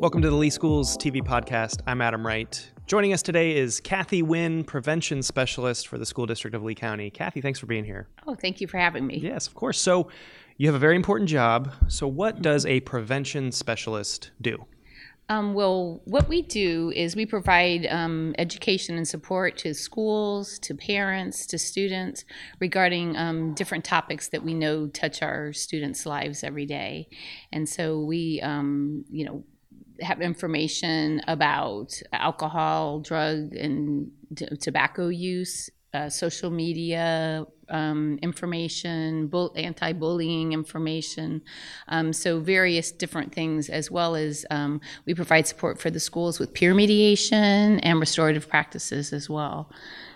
Welcome to the Lee Schools TV podcast. I'm Adam Wright. Joining us today is Kathy Wynn, Prevention Specialist for the School District of Lee County. Kathy, thanks for being here. Oh, thank you for having me. Yes, of course. So, you have a very important job. So, what does a prevention specialist do? Um, well, what we do is we provide um, education and support to schools, to parents, to students regarding um, different topics that we know touch our students' lives every day. And so we, um, you know, have information about alcohol, drug, and t- tobacco use, uh, social media um, information, bull- anti-bullying information, um, so various different things, as well as um, we provide support for the schools with peer mediation and restorative practices as well.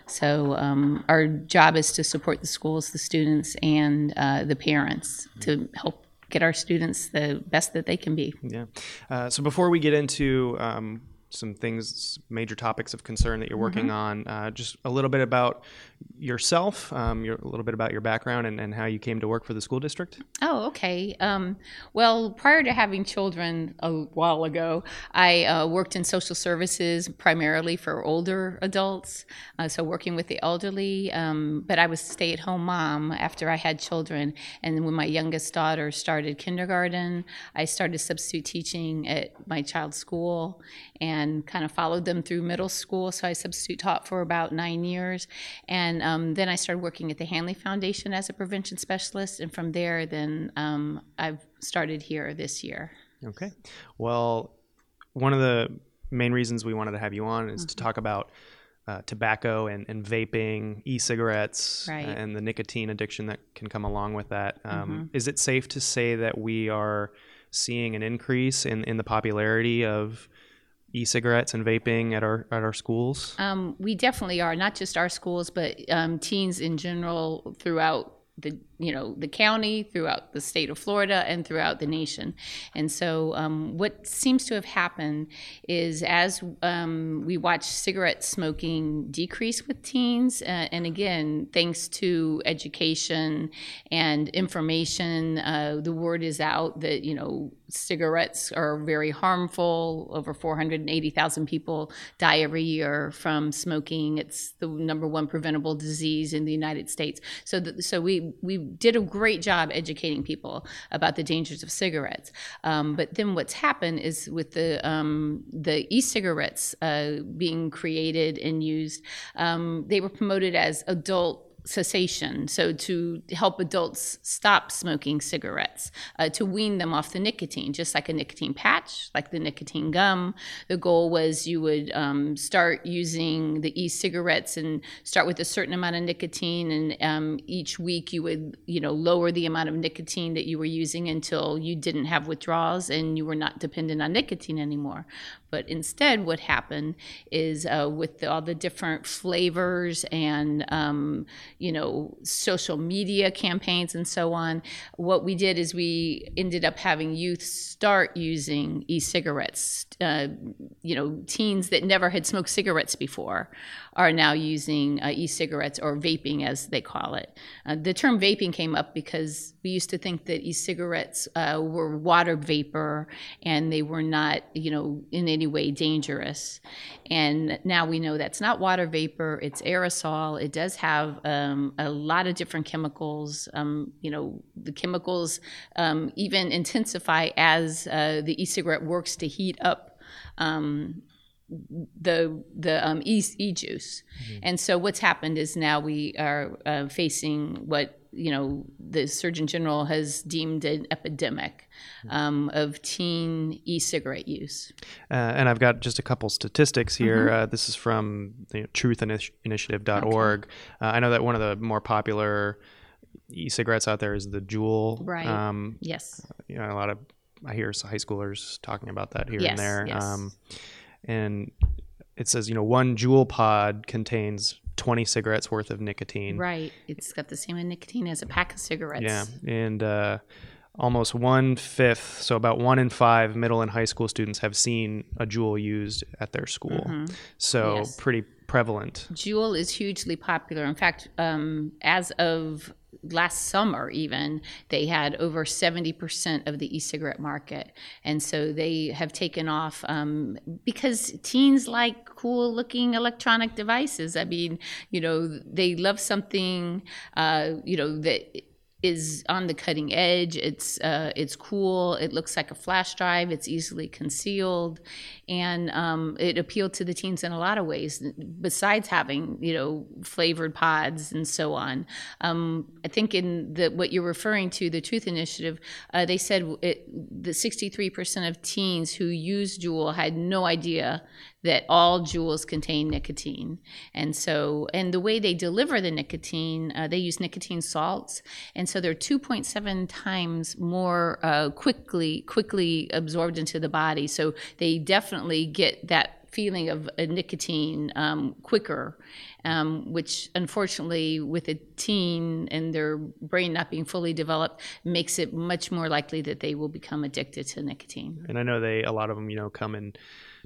So um, our job is to support the schools, the students, and uh, the parents to help get our students the best that they can be. Yeah. Uh, so before we get into um, some things, major topics of concern that you're working on, uh, just a little bit about yourself, um, your, a little bit about your background, and, and how you came to work for the school district. Oh, okay. Um, well, prior to having children a while ago, I uh, worked in social services primarily for older adults, uh, so working with the elderly. Um, but I was a stay at home mom after I had children. And when my youngest daughter started kindergarten, I started substitute teaching at my child's school and kind of followed them through middle school. So I substitute taught for about nine years. And um, then I started working at the Hanley Foundation as a prevention specialist. And from there, then um, I've started here this year. Okay. Well, one of the main reasons we wanted to have you on is to talk about uh, tobacco and, and vaping, e-cigarettes, Right. and the nicotine addiction that can come along with that. Um, Is it safe to say that we are seeing an increase in, in the popularity of e-cigarettes and vaping at our at our schools? Um, we definitely are, not just our schools, but um, teens in general throughout the you know the county, throughout the state of Florida, and throughout the nation. And so, um, what seems to have happened is as um, we watch cigarette smoking decrease with teens, uh, and again, thanks to education and information, uh, the word is out that you know cigarettes are very harmful. Over 480,000 people die every year from smoking. It's the number one preventable disease in the United States. So, th- so we we did a great job educating people about the dangers of cigarettes. Um, but then what's happened is with the um, the e-cigarettes uh, being created and used, um, they were promoted as adult cessation, so to help adults stop smoking cigarettes, uh, to wean them off the nicotine, just like a nicotine patch, like the nicotine gum. The goal was you would um, start using the e-cigarettes and start with a certain amount of nicotine, and um, each week you would, you know, lower the amount of nicotine that you were using until you didn't have withdrawals and you were not dependent on nicotine anymore. But instead, what happened is uh, with the, all the different flavors and um, you know social media campaigns and so on, what we did is we ended up having youth start using e-cigarettes. Uh, you know, teens that never had smoked cigarettes before are now using uh, e-cigarettes or vaping, as they call it. Uh, the term vaping came up because we used to think that e-cigarettes uh, were water vapor and they were not, you know, in any way dangerous. And now we know that's not water vapor; it's aerosol. It does have um, a lot of different chemicals. Um, you know, the chemicals um, even intensify as uh, the e-cigarette works to heat up um, the the um, e e juice, and so what's happened is now we are uh, facing what you know the Surgeon General has deemed an epidemic um, of teen e-cigarette use. Uh, and I've got just a couple statistics here. Uh, this is from you know, truthinitiative.org. Uh, I know that one of the more popular e-cigarettes out there is the Juul. Right. Um, Yes. you know, a lot of I hear high schoolers talking about that here Yes, and there. yes. Um, and it says, you know, one Juul pod contains 20 cigarettes worth of nicotine. Right. It's got the same nicotine as a pack of cigarettes. Yeah, and uh, almost one fifth, so about one in five middle and high school students have seen a Juul used at their school. So Mm-hmm. Yes. pretty prevalent. Juul is hugely popular. In fact, um, as of last summer even they had over 70% of the e-cigarette market and so they have taken off um, because teens like cool looking electronic devices i mean you know they love something uh, you know that is on the cutting edge. It's uh, it's cool. It looks like a flash drive. It's easily concealed, and um, it appealed to the teens in a lot of ways. Besides having you know flavored pods and so on, um, I think in the what you're referring to, the Truth Initiative, uh, they said it, the 63% of teens who use Juul had no idea that all Juuls contain nicotine. And so, and the way they deliver the nicotine, uh, they use nicotine salts, and so they're 2.7 times more uh, quickly quickly absorbed into the body. So they definitely get that feeling of a nicotine um, quicker, um, which unfortunately, with a teen and their brain not being fully developed, makes it much more likely that they will become addicted to nicotine. And I know they a lot of them, you know, come in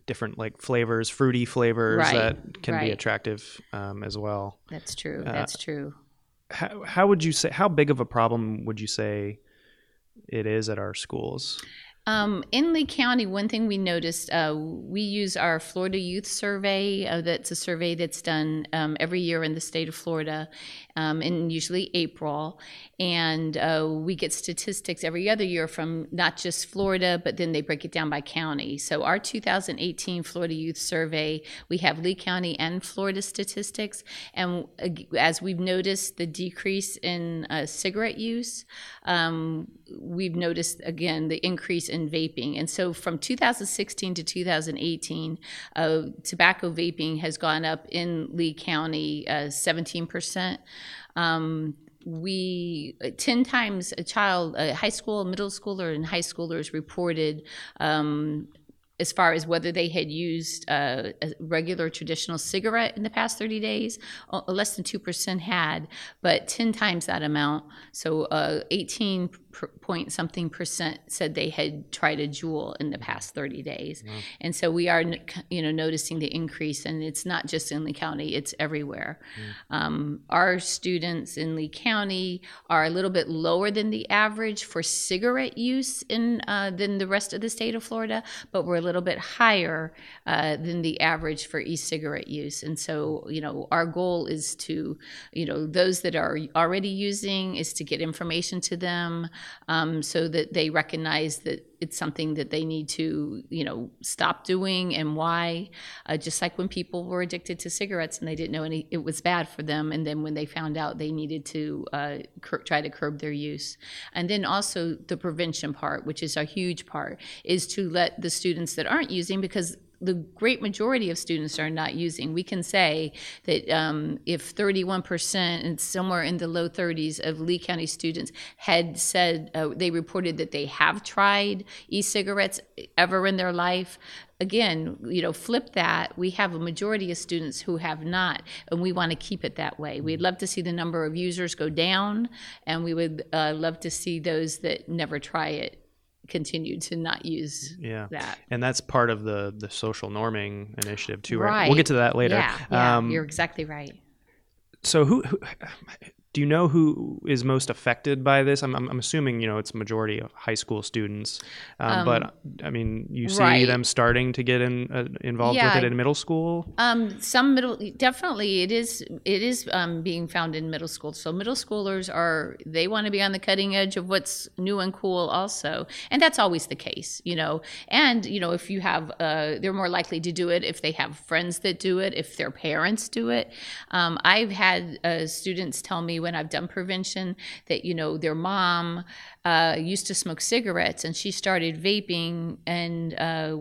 different like flavors, fruity flavors Right, that can be attractive um, as well. That's true. Uh, That's true. How, how would you say? How big of a problem would you say it is at our schools? Um, in Lee County, one thing we noticed, uh, we use our Florida Youth Survey. Uh, that's a survey that's done um, every year in the state of Florida, um, in usually April. And uh, we get statistics every other year from not just Florida, but then they break it down by county. So our 2018 Florida Youth Survey, we have Lee County and Florida statistics. And as we've noticed the decrease in uh, cigarette use, um, we've noticed again the increase in vaping. And so from 2016 to 2018, uh, tobacco vaping has gone up in Lee County uh, 17%. Um, we 10 times a child a high school middle schooler and high schoolers reported um, as far as whether they had used uh, a regular traditional cigarette in the past 30 days, uh, less than 2% had, but 10 times that amount. So uh, 18 per- point something percent said they had tried a Juul in the past 30 days. And so we are, you know, noticing the increase, and it's not just in Lee County, it's everywhere. Um, our students in Lee County are a little bit lower than the average for cigarette use in uh, than the rest of the state of Florida, but we're a little bit higher uh, than the average for e-cigarette use. And so, you know, our goal is to, you know, those that are already using is to get information to them um, so that they recognize that it's something that they need to, you know, stop doing and why. Uh, just like when people were addicted to cigarettes and they didn't know any, it was bad for them, and then when they found out, they needed to uh, cur- try to curb their use. And then also the prevention part, which is a huge part, is to let the students that aren't using because the great majority of students are not using. We can say that um, if 31% and somewhere in the low 30s of Lee County students had said uh, they reported that they have tried e-cigarettes ever in their life, again, you know, flip that. We have a majority of students who have not, and we want to keep it that way. We'd love to see the number of users go down, and we would uh, love to see those that never try it continue to not use Yeah. that. And that's part of the the social norming initiative too, right? Right. We'll get to that later. Yeah, yeah Um, you're exactly right. so who, who do you know who is most affected by this? I'm, I'm, I'm assuming you know it's majority of high school students, um, but I mean you see right. them starting to get in, uh, involved Yeah. with it in middle school. Um, some middle, definitely, it is. It is um, being found in middle school. So middle schoolers are they want to be on the cutting edge of what's new and cool, also, and that's always the case, you know. And you know, if you have, uh, they're more likely to do it if they have friends that do it, if their parents do it. Um, I've had uh, students tell me when I've done prevention that you know their mom uh, used to smoke cigarettes and she started vaping and. Uh,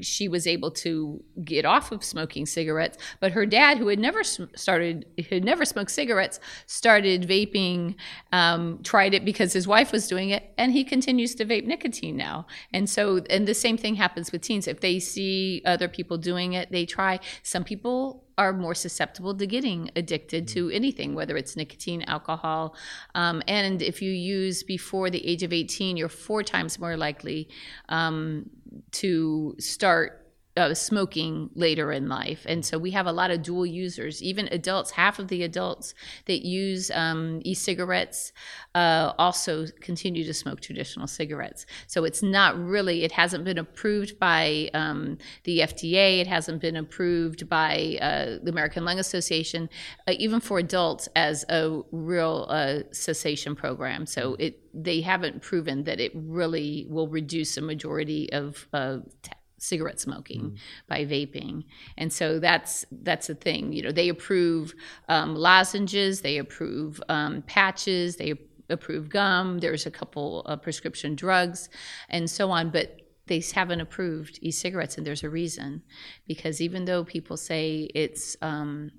she was able to get off of smoking cigarettes. But her dad who had never started who had never smoked cigarettes started vaping um, tried it because his wife was doing it and he continues to vape nicotine now. And so and the same thing happens with teens. If they see other people doing it they try. Some people are more susceptible to getting addicted to anything, whether it's nicotine, alcohol. Um, and if you use before the age of 18, you're four times more likely um, to start uh, smoking later in life. And so we have a lot of dual users, even adults, half of the adults that use um, e cigarettes uh, also continue to smoke traditional cigarettes. So it's not really, it hasn't been approved by um, the FDA, it hasn't been approved by uh, the American Lung Association, uh, even for adults as a real uh, cessation program. So it they haven't proven that it really will reduce a majority of uh, cigarette smoking mm. by vaping and so that's that's the thing you know they approve um, lozenges they approve um, patches they approve gum there's a couple of prescription drugs and so on but they haven't approved e-cigarettes and there's a reason because even though people say it's um,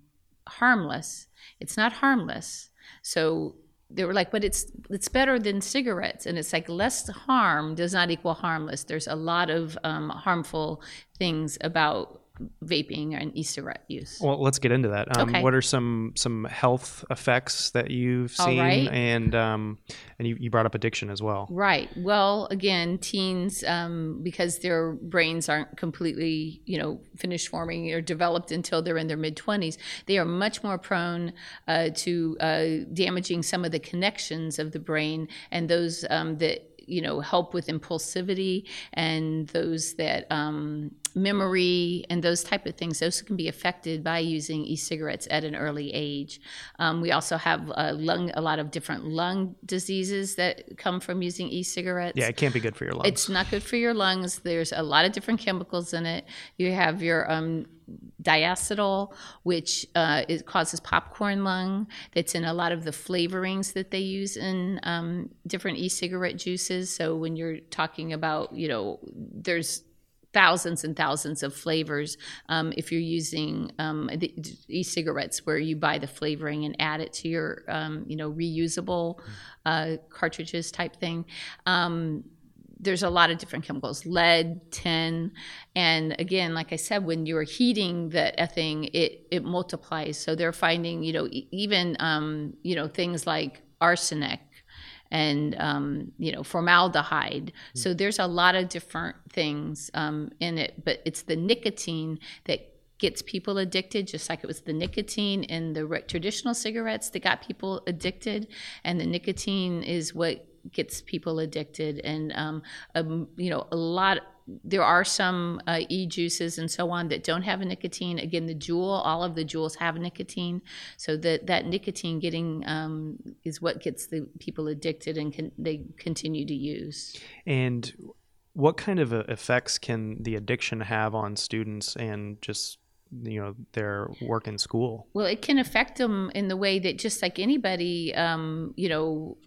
harmless it's not harmless so they were like, but it's it's better than cigarettes, and it's like less harm does not equal harmless. There's a lot of um, harmful things about vaping and e-cigarette use. Well, let's get into that. Um, okay. What are some some health effects that you've seen? Right. And um, and you, you brought up addiction as well. Right. Well, again, teens um, because their brains aren't completely you know finished forming or developed until they're in their mid twenties, they are much more prone uh, to uh, damaging some of the connections of the brain and those um, that you know help with impulsivity and those that um, memory and those type of things those can be affected by using e-cigarettes at an early age. Um, we also have a lung a lot of different lung diseases that come from using e-cigarettes. Yeah it can't be good for your lungs. It's not good for your lungs. There's a lot of different chemicals in it. You have your um, diacetyl, which uh, causes popcorn lung. That's in a lot of the flavorings that they use in um, different e-cigarette juices. So when you're talking about, you know, there's thousands and thousands of flavors um, if you're using um, e-cigarettes where you buy the flavoring and add it to your um, you know reusable uh, cartridges type thing um, there's a lot of different chemicals lead tin and again like i said when you're heating that thing it it multiplies so they're finding you know even um, you know things like arsenic and um, you know formaldehyde. Mm. So there's a lot of different things um, in it, but it's the nicotine that gets people addicted, just like it was the nicotine in the traditional cigarettes that got people addicted, and the nicotine is what gets people addicted and um, um, you know a lot there are some uh, e-juices and so on that don't have a nicotine. Again the Juul, all of the Juuls have nicotine. So that that nicotine getting um, is what gets the people addicted and can, they continue to use. And what kind of uh, effects can the addiction have on students and just you know their work in school? Well it can affect them in the way that just like anybody um, you know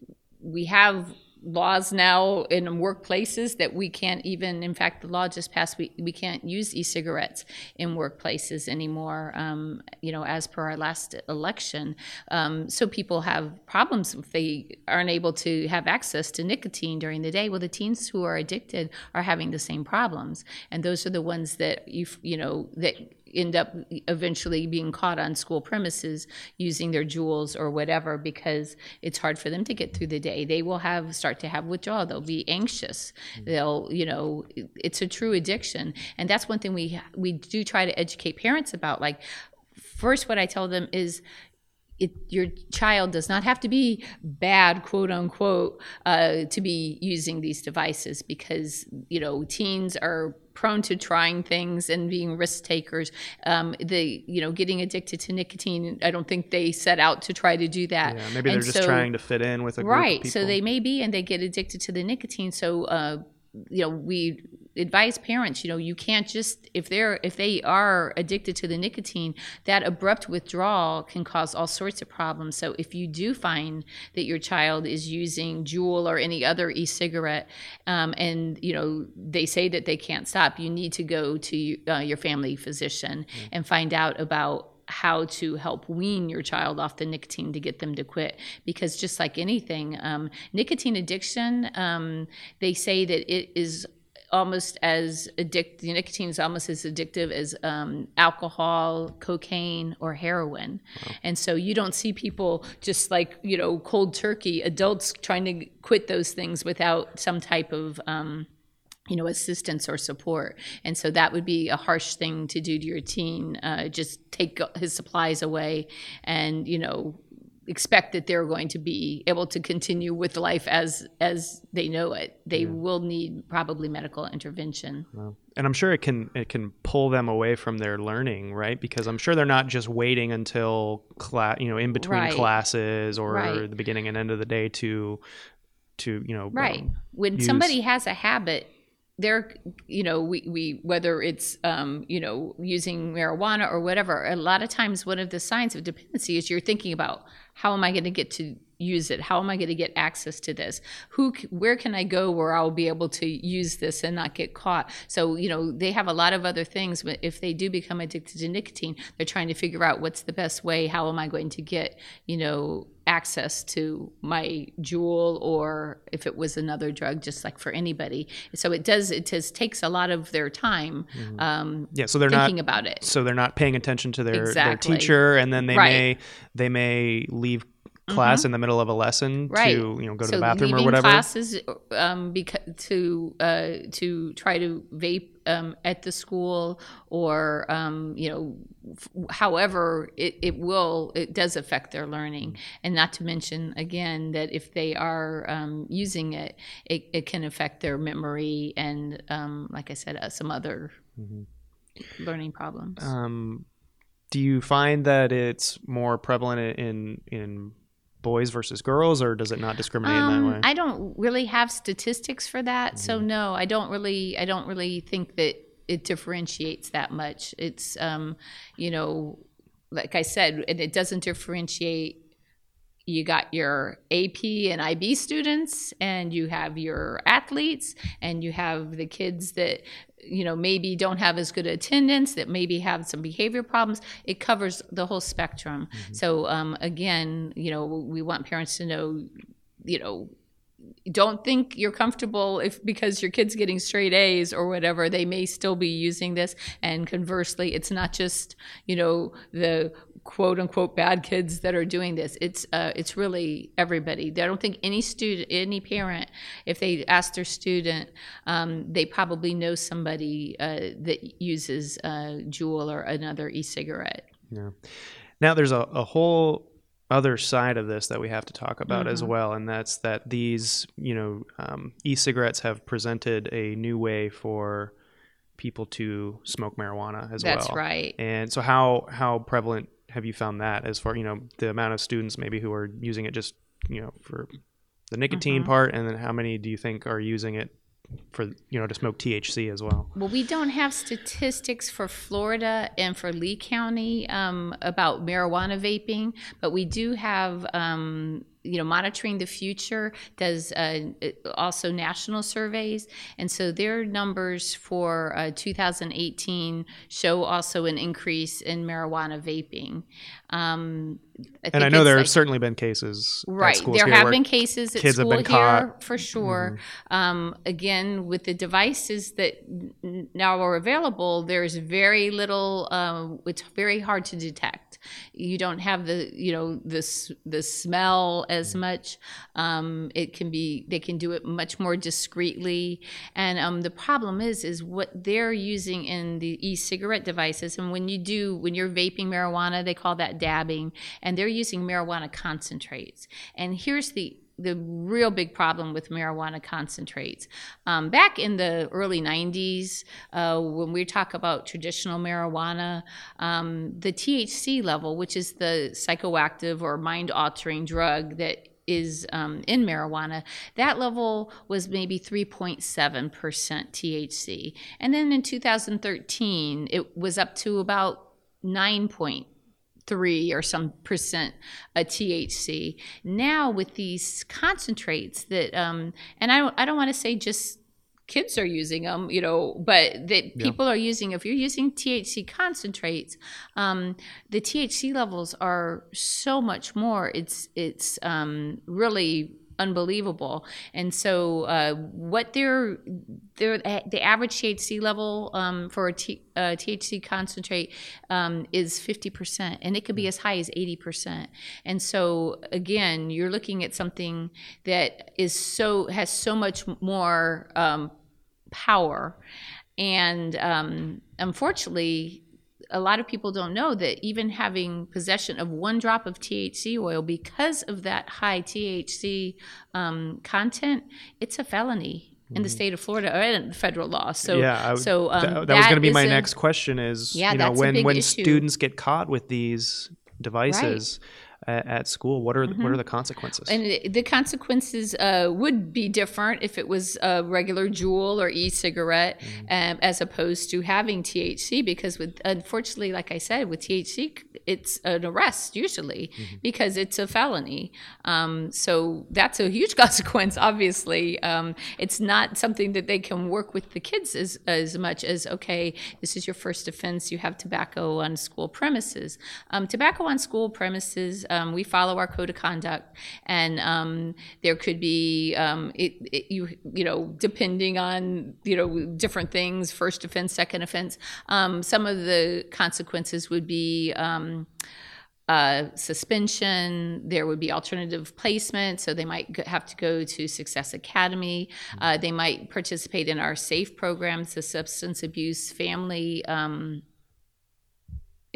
we have laws now in workplaces that we can't even in fact the law just passed we, we can't use e-cigarettes in workplaces anymore um, you know as per our last election. Um, so people have problems if they aren't able to have access to nicotine during the day. Well the teens who are addicted are having the same problems. And those are the ones that you you know that end up eventually being caught on school premises using their Juuls or whatever because it's hard for them to get through the day. They will have start to have withdrawal. They'll be anxious. Mm-hmm. They'll, you know, it's a true addiction. And that's one thing we we do try to educate parents about like first what I tell them is it, your child does not have to be bad, quote unquote, uh, to be using these devices because you know teens are prone to trying things and being risk takers. Um, the you know getting addicted to nicotine, I don't think they set out to try to do that. Yeah, maybe they're just trying to fit in with a group. right. So they may be, and they get addicted to the nicotine. So uh, you know we advise parents you know you can't just if they're if they are addicted to the nicotine that abrupt withdrawal can cause all sorts of problems so if you do find that your child is using Juul or any other e-cigarette um, and you know they say that they can't stop you need to go to uh, your family physician mm-hmm. and find out about how to help wean your child off the nicotine to get them to quit. Because just like anything, um, nicotine addiction, um, they say that it is almost as addictive, nicotine is almost as addictive as um, alcohol, cocaine, or heroin. Wow. And so you don't see people just like, you know, cold turkey, adults trying to quit those things without some type of um, you know assistance or support and so that would be a harsh thing to do to your teen uh, just take his supplies away and you know expect that they're going to be able to continue with life as as they know it they yeah. will need probably medical intervention wow. and i'm sure it can it can pull them away from their learning right because i'm sure they're not just waiting until class you know in between right. classes or right. the beginning and end of the day to to you know right um, when use... somebody has a habit they're you know we, we whether it's um, you know using marijuana or whatever a lot of times one of the signs of dependency is you're thinking about how am i going to get to use it how am i going to get access to this who where can i go where i'll be able to use this and not get caught so you know they have a lot of other things but if they do become addicted to nicotine they're trying to figure out what's the best way how am i going to get you know access to my Juul or if it was another drug just like for anybody so it does it just takes a lot of their time mm-hmm. um, yeah so they're thinking not about it so they're not paying attention to their, exactly. their teacher and then they right. may they may leave class mm-hmm. in the middle of a lesson right. to you know go so to the bathroom or whatever classes um, because to uh, to try to vape um, at the school or um, you know f- however it, it will it does affect their learning mm-hmm. and not to mention again that if they are um, using it, it, it can affect their memory and um, like I said uh, some other mm-hmm. learning problems. Um, do you find that it's more prevalent in in boys versus girls, or does it not discriminate um, in that um, way? I don't really have statistics for that, mm-hmm. so no, I don't really, I don't really think that it differentiates that much. It's, um, you know, like I said, and it doesn't differentiate you got your AP and IB students, and you have your athletes, and you have the kids that you know maybe don't have as good attendance, that maybe have some behavior problems. It covers the whole spectrum. Mm-hmm. So um, again, you know, we want parents to know, you know, don't think you're comfortable if because your kid's getting straight A's or whatever, they may still be using this. And conversely, it's not just you know the quote unquote bad kids that are doing this. It's uh, it's really everybody. I don't think any student, any parent, if they ask their student, um, they probably know somebody uh, that uses uh, Juul or another e-cigarette. Yeah. Now there's a, a whole other side of this that we have to talk about mm-hmm. as well, and that's that these, you know, um, e-cigarettes have presented a new way for people to smoke marijuana as that's well. That's right. And so, how how prevalent have you found that as far you know the amount of students maybe who are using it just you know for the nicotine mm-hmm. part, and then how many do you think are using it for you know to smoke THC as well? Well, we don't have statistics for Florida and for Lee County um, about marijuana vaping, but we do have. Um, you know, monitoring the future does uh, also national surveys, and so their numbers for uh, 2018 show also an increase in marijuana vaping. Um, I and I know there like, have certainly been cases. Right, there have been cases at kids school have been here for sure. Mm-hmm. Um, again, with the devices that now are available, there's very little. Um, it's very hard to detect. You don't have the you know this the smell as much. Um, it can be they can do it much more discreetly, and um, the problem is is what they're using in the e-cigarette devices. And when you do when you're vaping marijuana, they call that dabbing, and they're using marijuana concentrates. And here's the the real big problem with marijuana concentrates. Um, back in the early 90s, uh, when we talk about traditional marijuana, um, the THC level, which is the psychoactive or mind altering drug that is um, in marijuana, that level was maybe 3.7% THC. And then in 2013, it was up to about 9 three or some percent a THC. Now with these concentrates that, um, and I don't, I don't want to say just kids are using them, you know, but that yeah. people are using. If you're using THC concentrates, um, the THC levels are so much more. It's it's um, really unbelievable. And so, uh, what their their the average THC level um, for a T, uh, THC concentrate um, is fifty percent, and it could be hmm. as high as eighty percent. And so, again, you're looking at something that is so has so much more. Um, power. And um, unfortunately, a lot of people don't know that even having possession of one drop of THC oil, because of that high THC um, content, it's a felony in the state of Florida or in federal law. So, yeah, so um, that, that was going to be my next question. Is Yeah, you know when when issue. students get caught with these devices at, at school, what are what are the consequences? Mm-hmm. And the- consequences uh, would be different if it was a regular Juul or e-cigarette, um, as opposed to having THC. Because with unfortunately, like I said, with THC, it's an arrest usually because it's a felony. Um, so that's a huge consequence. Obviously, um, it's not something that they can work with the kids as as much as okay, this is your first offense. You have tobacco on school premises. Um, tobacco on school premises. Um, we follow our code of conduct, and um, there could be um, it, it, you you know depending on you know different things, first offense, second offense. Um, some of the consequences would be. Um, uh, suspension. There would be alternative placement, so they might have to go to Success Academy. Uh, they might participate in our SAFE programs, the substance abuse family. Um,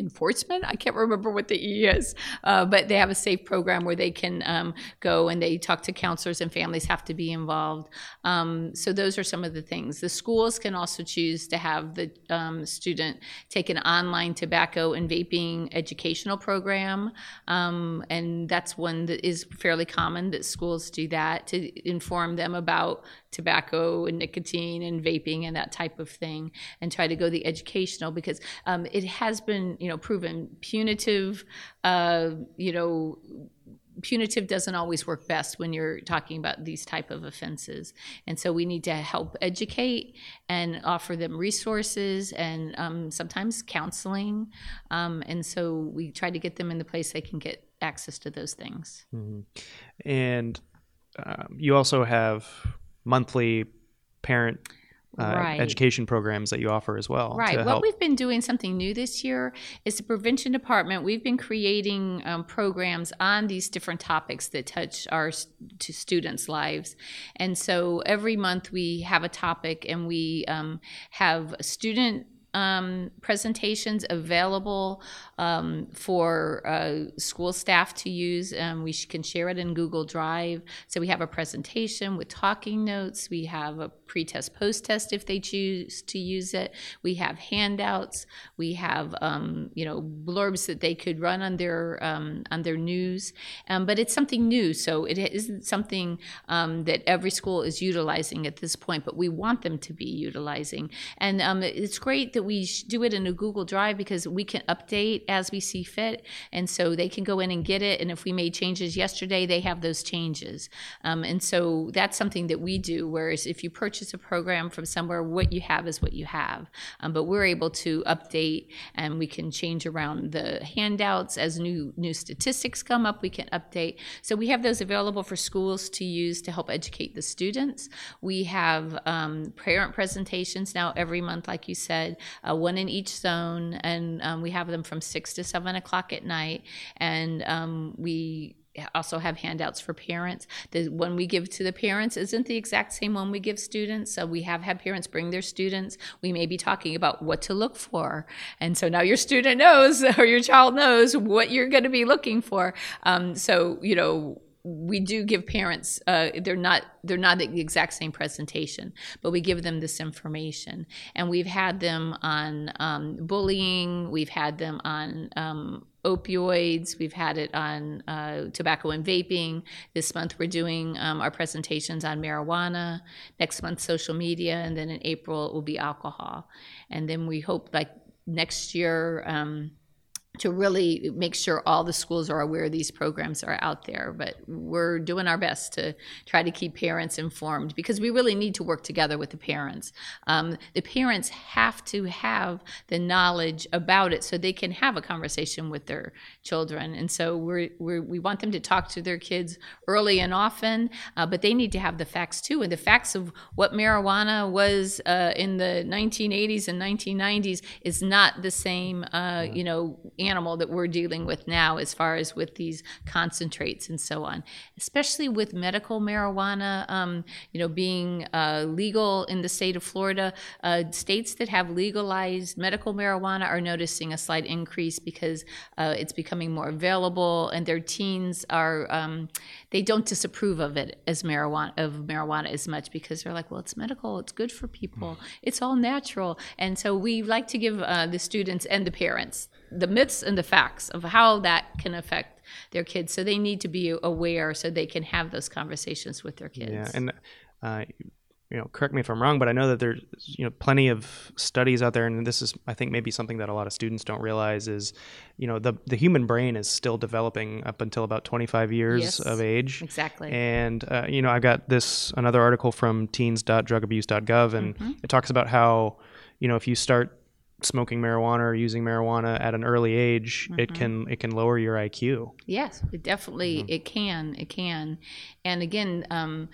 enforcement. I can't remember what the E is, uh, but they have a safe program where they can um, go and they talk to counselors and families have to be involved. Um, so those are some of the things. The schools can also choose to have the um, student take an online tobacco and vaping educational program, um, and that's one that is fairly common that schools do that to inform them about tobacco and nicotine and vaping and that type of thing, and try to go the educational because um, it has been you know proven punitive. Uh, you know punitive doesn't always work best when you're talking about these type of offenses. And so we need to help educate and offer them resources and um, sometimes counseling. Um, and so we try to get them in the place they can get access to those things. And um, you also have monthly parent uh, Right. education programs that you offer as well. Right. What help. we've been doing something new this year is the prevention department. We've been creating um, programs on these different topics that touch our to students' lives, and so every month we have a topic, and we um, have student. Um, presentations available um, for uh, school staff to use. Um, we sh- can share it in Google Drive. So we have a presentation with talking notes. We have a pre-test, post-test if they choose to use it. We have handouts. We have um, you know blurbs that they could run on their um, on their news. Um, but it's something new, so it isn't something um, that every school is utilizing at this point. But we want them to be utilizing, and um, it's great that we do it in a Google Drive because we can update as we see fit, and so they can go in and get it. And if we made changes yesterday, they have those changes. Um, and so that's something that we do. Whereas if you purchase a program from somewhere, what you have is what you have. Um, but we're able to update and we can change around the handouts as new new statistics come up. We can update. So we have those available for schools to use to help educate the students. We have um, parent presentations now every month, like you said, uh, one in each zone, and um, we have them from six to seven o'clock at night. And um, we also have handouts for parents. The one we give to the parents isn't the exact same one we give students. So we have had parents bring their students. We may be talking about what to look for. And so now your student knows or your child knows what you're going to be looking for. Um, so, you know, we do give parents uh, they're not they're not the exact same presentation but we give them this information. And we've had them on um, bullying we've had them on um, opioids we've had it on uh, tobacco and vaping. This month we're doing um, our presentations on marijuana. Next month social media and then in april it will be alcohol. And then we hope like next year um, to really make sure all the schools are aware these programs are out there. But we're doing our best to try to keep parents informed because we really need to work together with the parents. Um, the parents have to have the knowledge about it so they can have a conversation with their children. And so we're, we're, we want them to talk to their kids early and often, uh, but they need to have the facts too. And the facts of what marijuana was uh, in the 1980s and 1990s is not the same, uh, you know, animal that we're dealing with now, as far as with these concentrates and so on, especially with medical marijuana, um, you know, being uh, legal in the state of Florida. Uh, states that have legalized medical marijuana are noticing a slight increase because uh, it's becoming more available, and their teens are um, they don't disapprove of it as marijuana of marijuana as much because they're like, well, it's medical, it's good for people, it's all natural, and so we like to give uh, the students and the parents the myths and the facts of how that can affect their kids. So they need to be aware so they can have those conversations with their kids. Yeah, and uh, you know, correct me if I'm wrong, but I know that there's you know plenty of studies out there, and this is I think maybe something that a lot of students don't realize is, you know, the the human brain is still developing up until about 25 years Yes, of age. Exactly. And uh, you know, I've got this another article from teens.drugabuse.gov, and Mm-hmm. it talks about how you know if you start smoking marijuana or using marijuana at an early age, Mm-hmm. it can it can lower your IQ. Yes, it definitely Mm-hmm. it can. It can. And again, um,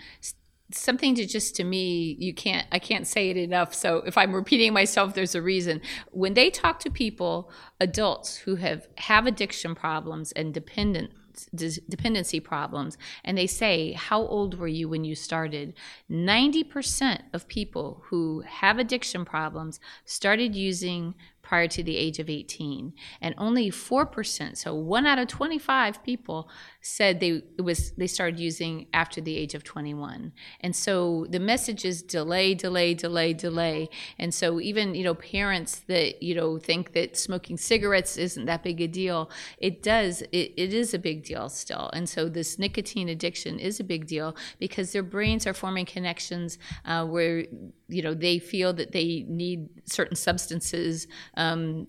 something to just to me, you can't. I can't say it enough. So if I'm repeating myself, there's a reason. When they talk to people, adults who have have addiction problems and dependent dependency problems and they say how old were you when you started 90% of people who have addiction problems started using prior to the age of 18 and only 4% so 1 out of 25 people said they was they started using after the age of 21 and so the message is delay delay delay delay. And so even you know parents that you know think that smoking cigarettes isn't that big a deal it does it, it is a big deal still. And so this nicotine addiction is a big deal because their brains are forming connections uh, where you know they feel that they need certain substances um,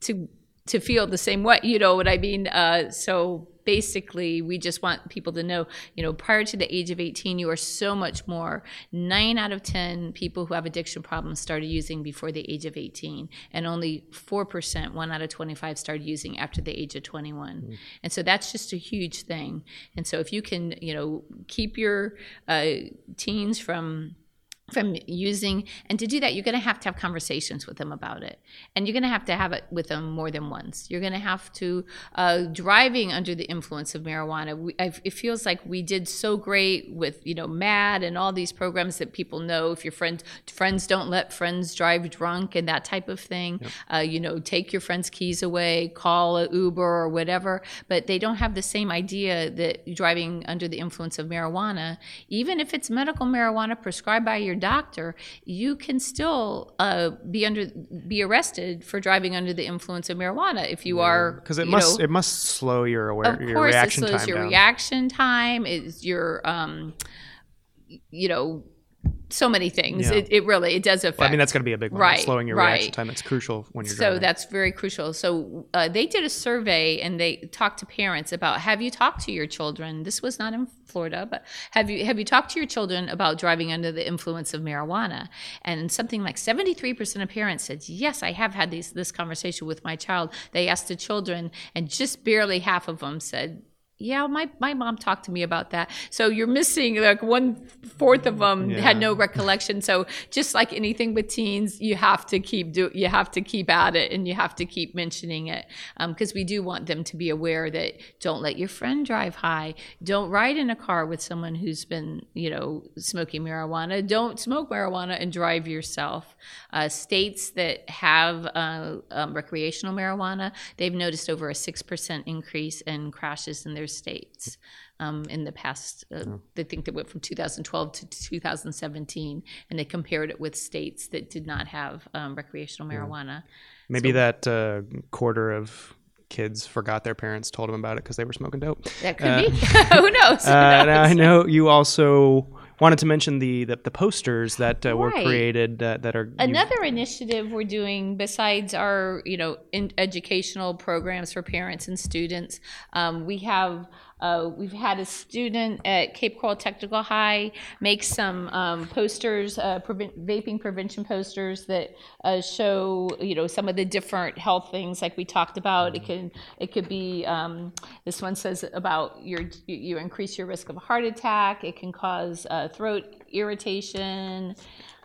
to to feel the same way you know what i mean? Uh, so basically we just want people to know you know prior to the age of 18 you are so much more. 9 out of 10 people who have addiction problems started using before the age of 18 and only 4% 1 out of 25 started using after the age of 21 and so that's just a huge thing. And so if you can you know keep your uh, teens from from using and to do that you're going to have to have conversations with them about it. And you're going to have to have it with them more than once. You're going to have to uh, driving under the influence of marijuana we, I, it feels like we did so great with you know MADD and all these programs that people know. If your friends friends don't let friends drive drunk and that type of thing uh, you know take your friend's keys away call a uber or whatever. But they don't have the same idea that driving under the influence of marijuana even if it's medical marijuana prescribed by your doctor, you can still uh, be under be arrested for driving under the influence of marijuana if you are because it must know, it must slow your aware of your course reaction it slows time your down. reaction time is your um, you know so many things. Yeah. It, it really it does affect. Well, I mean, that's going to be a big one. Right, Slowing your right. reaction time. It's crucial when you're so driving. that's very crucial. So uh, they did a survey and they talked to parents about have you talked to your children? This was not in Florida, but have you have you talked to your children about driving under the influence of marijuana? And something like seventy three percent of parents said yes, I have had these this conversation with my child. They asked the children, and just barely half of them said yeah, my, my mom talked to me about that. So you're missing like one fourth of them Yeah. had no recollection. So just like anything with teens, you have to keep do you have to keep at it and you have to keep mentioning it because we do want them to be aware that don't let your friend drive high, don't ride in a car with someone who's been you know smoking marijuana, don't smoke marijuana and drive yourself. Uh, states that have uh, um, recreational marijuana, they've noticed over a six percent increase in crashes in their states um, in the past. Uh, They think that went from 2012 to 2017, and they compared it with states that did not have um, recreational marijuana. Maybe that uh, quarter of kids forgot their parents told them about it because they were smoking dope. That could be. Who knows? Who Uh, now I know you also wanted to mention the the, the posters that uh, were created uh, that are you- Another initiative we're doing besides our, you know, in educational programs for parents and students, um, we have uh, we've had a student at Cape Coral Technical High make some um, posters, uh, prevent, vaping prevention posters that uh, show, you know, some of the different health things like we talked about. It can it could be um, this one says about your you increase your risk of a heart attack. It can cause uh, throat irritation.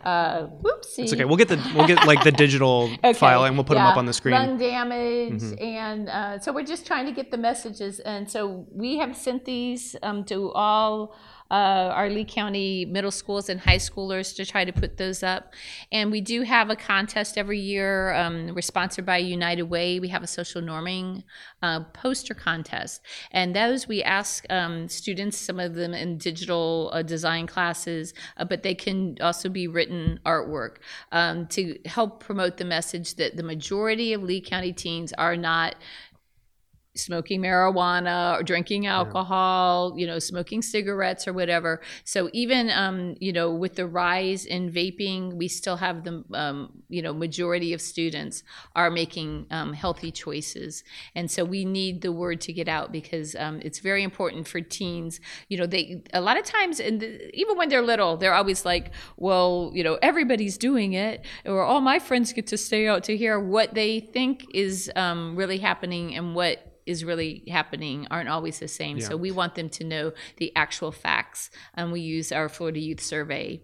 Uh, whoopsie. It's okay. We'll get the we'll get like the digital Okay, file and we'll put them up on the screen. Mm-hmm. Lung damage, and uh, so we're just trying to get the messages. And so we have sent these um, to all uh, our Lee County middle schools and high schoolers to try to put those up. And we do have a contest every year. Um, we're sponsored by United Way. We have a social norming uh, poster contest, and those we ask um, students, some of them in digital uh, design classes, uh, but they can also be written artwork um, to help promote the message that the majority of Lee County teens are not smoking marijuana or drinking alcohol, you know, smoking cigarettes or whatever. So even, um, you know, with the rise in vaping, we still have the, um, you know, majority of students are making um, healthy choices. And so we need the word to get out because um, it's very important for teens. You know, they, a lot of times, and even when they're little, they're always like, well, you know, everybody's doing it, or all my friends get to stay out to hear what they think is um, really happening and what is really happening aren't always the same. So we want them to know the actual facts, and we use our Florida Youth Survey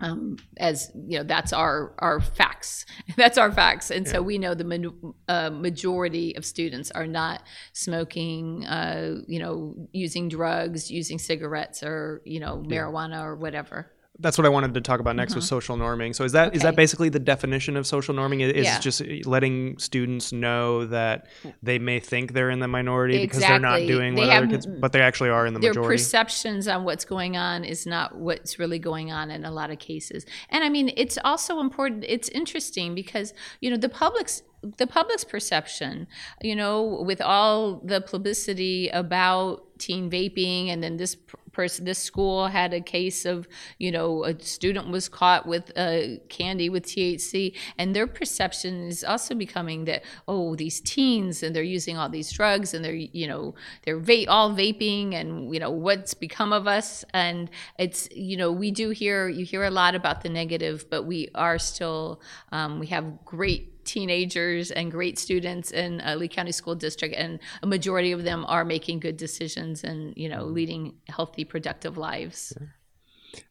um, as you know that's our our facts. That's our facts. And so we know the ma- uh, majority of students are not smoking uh, you know using drugs using cigarettes or you know marijuana or whatever That's what I wanted to talk about next was social norming. So is that is that Mm-hmm. Okay. basically the definition of social norming? Is Yeah. just letting students know that they may think they're in the minority because they're not doing They what other have- kids, but they actually are in the their majority. perceptions on what's going on is not what's really going on in a lot of cases. And I mean, it's also important. It's interesting because you know the public's the public's perception, you know, with all the publicity about teen vaping, and then this person, this school had a case of, you know, a student was caught with uh, candy with THC, and their perception is also becoming that oh, these teens and they're using all these drugs and they're you know they're va- all vaping and you know what's become of us. And it's you know we do hear you hear a lot about the negative, but we are still um, we have great teenagers and great students in uh, Lee County School District, and a majority of them are making good decisions and you know leading healthy, productive lives.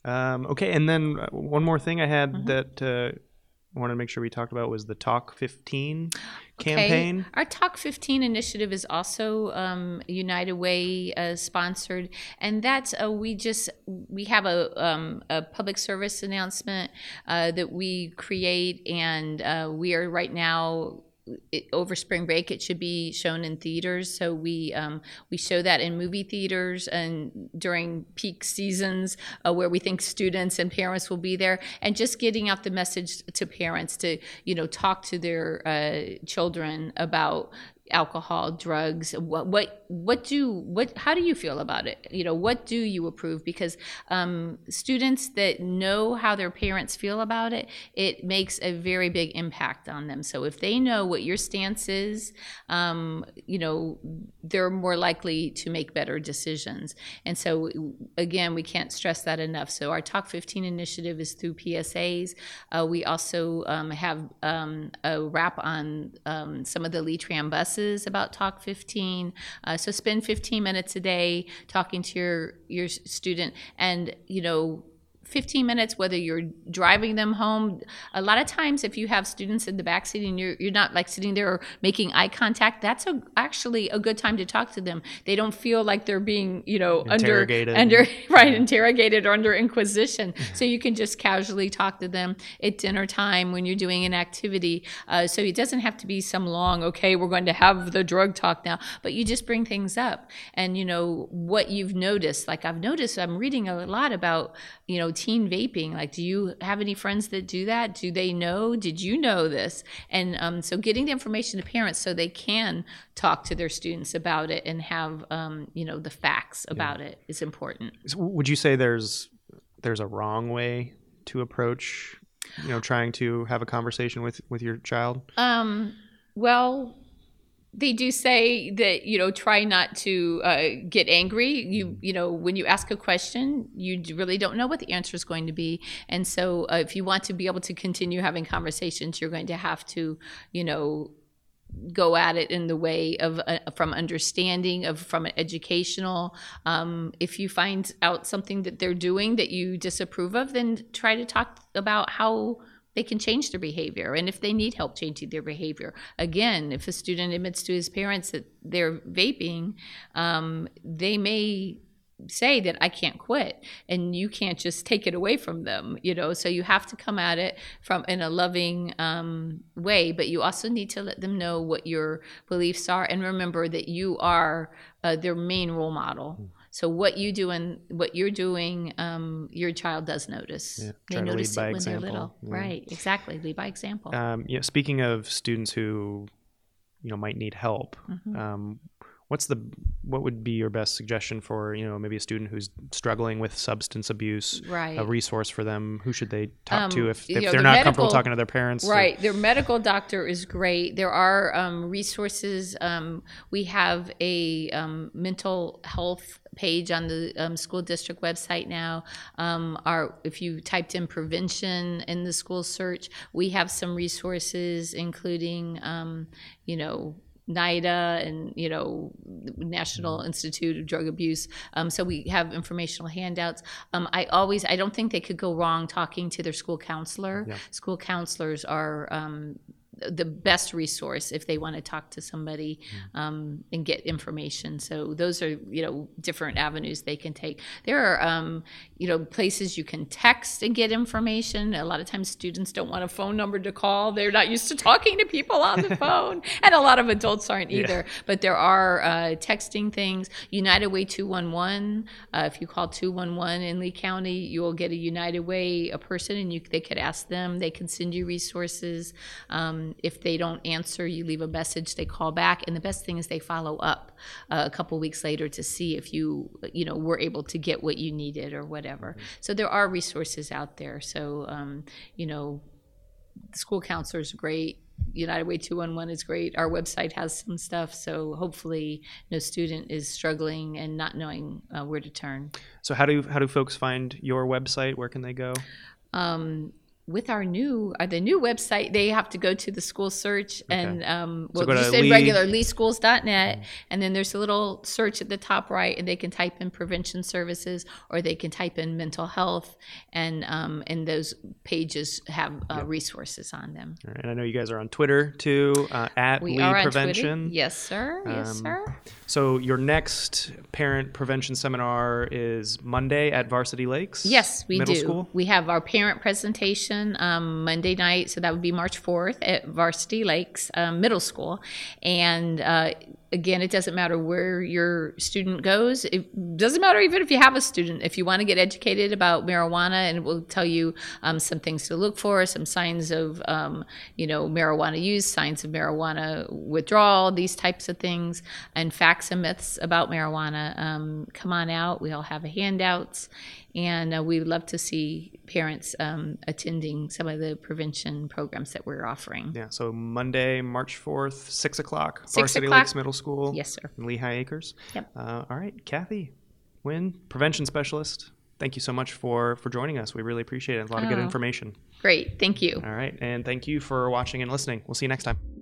Um, okay, and then uh, one more thing I had Mm-hmm. that uh, I wanted to make sure we talked about was the Talk 15 campaign. Our Talk 15 initiative is also um, United Way uh, sponsored, and that's uh, we just we have a, um, a public service announcement uh, that we create, and uh, we are right now. It, over spring break, it should be shown in theaters. So we um, we show that in movie theaters and during peak seasons uh, where we think students and parents will be there, and just getting out the message to parents to you know talk to their uh, children about alcohol, drugs. What what what do what? How do you feel about it? You know, what do you approve? Because um, students that know how their parents feel about it, it makes a very big impact on them. So if they know what your stance is, um, you know, they're more likely to make better decisions. And so again, we can't stress that enough. So our Talk 15 initiative is through PSAs. Uh, we also um, have um, a wrap on um, some of the LeeTran buses about Talk 15. Uh, so spend 15 minutes a day talking to your your student, and you know 15 minutes, whether you're driving them home. A lot of times, if you have students in the back seat and you're, you're not like sitting there or making eye contact, that's a, actually a good time to talk to them. They don't feel like they're being, you know, Interrogated. under, under right, interrogated or under inquisition. So you can just casually talk to them at dinner time when you're doing an activity. Uh, so it doesn't have to be some long, okay, we're going to have the drug talk now, but you just bring things up and, you know, what you've noticed. Like I've noticed, I'm reading a lot about, you know, teen vaping. Like, do you have any friends that do that? Do they know? Did you know this? And um, so getting the information to parents so they can talk to their students about it and have, um, you know, the facts about it is important. So would you say there's there's a wrong way to approach, you know, trying to have a conversation with with your child? Um, well, they do say that you know try not to uh, get angry. You you know when you ask a question, you really don't know what the answer is going to be, and so uh, if you want to be able to continue having conversations, you're going to have to you know go at it in the way of uh, from understanding of from an educational um, if you find out something that they're doing that you disapprove of then try to talk about how they can change their behavior and if they need help changing their behavior again if a student admits to his parents that they're vaping um, they may say that I can't quit and you can't just take it away from them, you know. So you have to come at it from in a loving um, way, but you also need to let them know what your beliefs are and remember that you are uh, their main role model. So what you do and what you're doing, um, your child does notice. Yeah, they notice it when example. they're little. Yeah. Right, exactly. Lead by example. Um, yeah, speaking of students who, you know, might need help, mm-hmm. um, what's the what would be your best suggestion for you know maybe a student who's struggling with substance abuse right. a resource for them? Who should they talk um, to if, if know, they're the not medical, comfortable talking to their parents right or? their medical doctor is great. There are um, resources um, we have a um, mental health page on the um, school district website now. Um, our if you typed in prevention in the school search we have some resources including you know NIDA and you know National mm-hmm. Institute of Drug Abuse. Um, so we have informational handouts. Um, I always I don't think they could go wrong talking to their school counselor. Yeah. School counselors are um, the best resource if they want to talk to somebody mm. um, and get information. So those are you know different avenues they can take. There are um, you know places you can text and get information. A lot of times students don't want a phone number to call. They're not used to talking to people on the phone, and a lot of adults aren't either. Yeah. But there are uh, texting things. United Way two one one. Uh, if you call two one one in Lee County, you will get a United Way a person, and you they could ask them. They can send you resources. Um, if they don't answer, you leave a message, they call back. And the best thing is they follow up uh, a couple weeks later to see if you, you know, were able to get what you needed or whatever. Mm-hmm. So there are resources out there. So, um, you know, the school counselors great. United Way 211 is great. Our website has some stuff, so hopefully no student is struggling and not knowing uh, where to turn. So how do how do folks find your website? Where can they go? Um, with our new uh, the new website they have to go to the school search okay. and um well so just in regular leeschools.net mm-hmm. and then there's a little search at the top right and they can type in prevention services or they can type in mental health and um and those pages have uh, yep. resources on them All right. and i know you guys are on twitter too uh, at we Lee are prevention Twitter. yes sir yes um, sir so your next parent prevention seminar is monday at varsity lakes yes we do school? we have our parent presentation um, Monday night, so that would be March 4th at Varsity Lakes um, Middle School. And uh, again, it doesn't matter where your student goes. It doesn't matter even if you have a student. If you want to get educated about marijuana, and it will tell you um, some things to look for, some signs of, um, you know, marijuana use, signs of marijuana withdrawal, these types of things, and facts and myths about marijuana. Um, come on out. We all have handouts, and uh, we love to see parents um, attending some of the prevention programs that we're offering. Yeah. So Monday, March fourth, six o'clock, Varsity o'clock. Lakes Middle School. Yes, sir. Lehigh Acres. Yep. Uh, all right, Kathy, Wynn, prevention specialist. Thank you so much for for joining us. We really appreciate it. A lot oh, of good oh. information. Great. Thank you. All right, and thank you for watching and listening. We'll see you next time.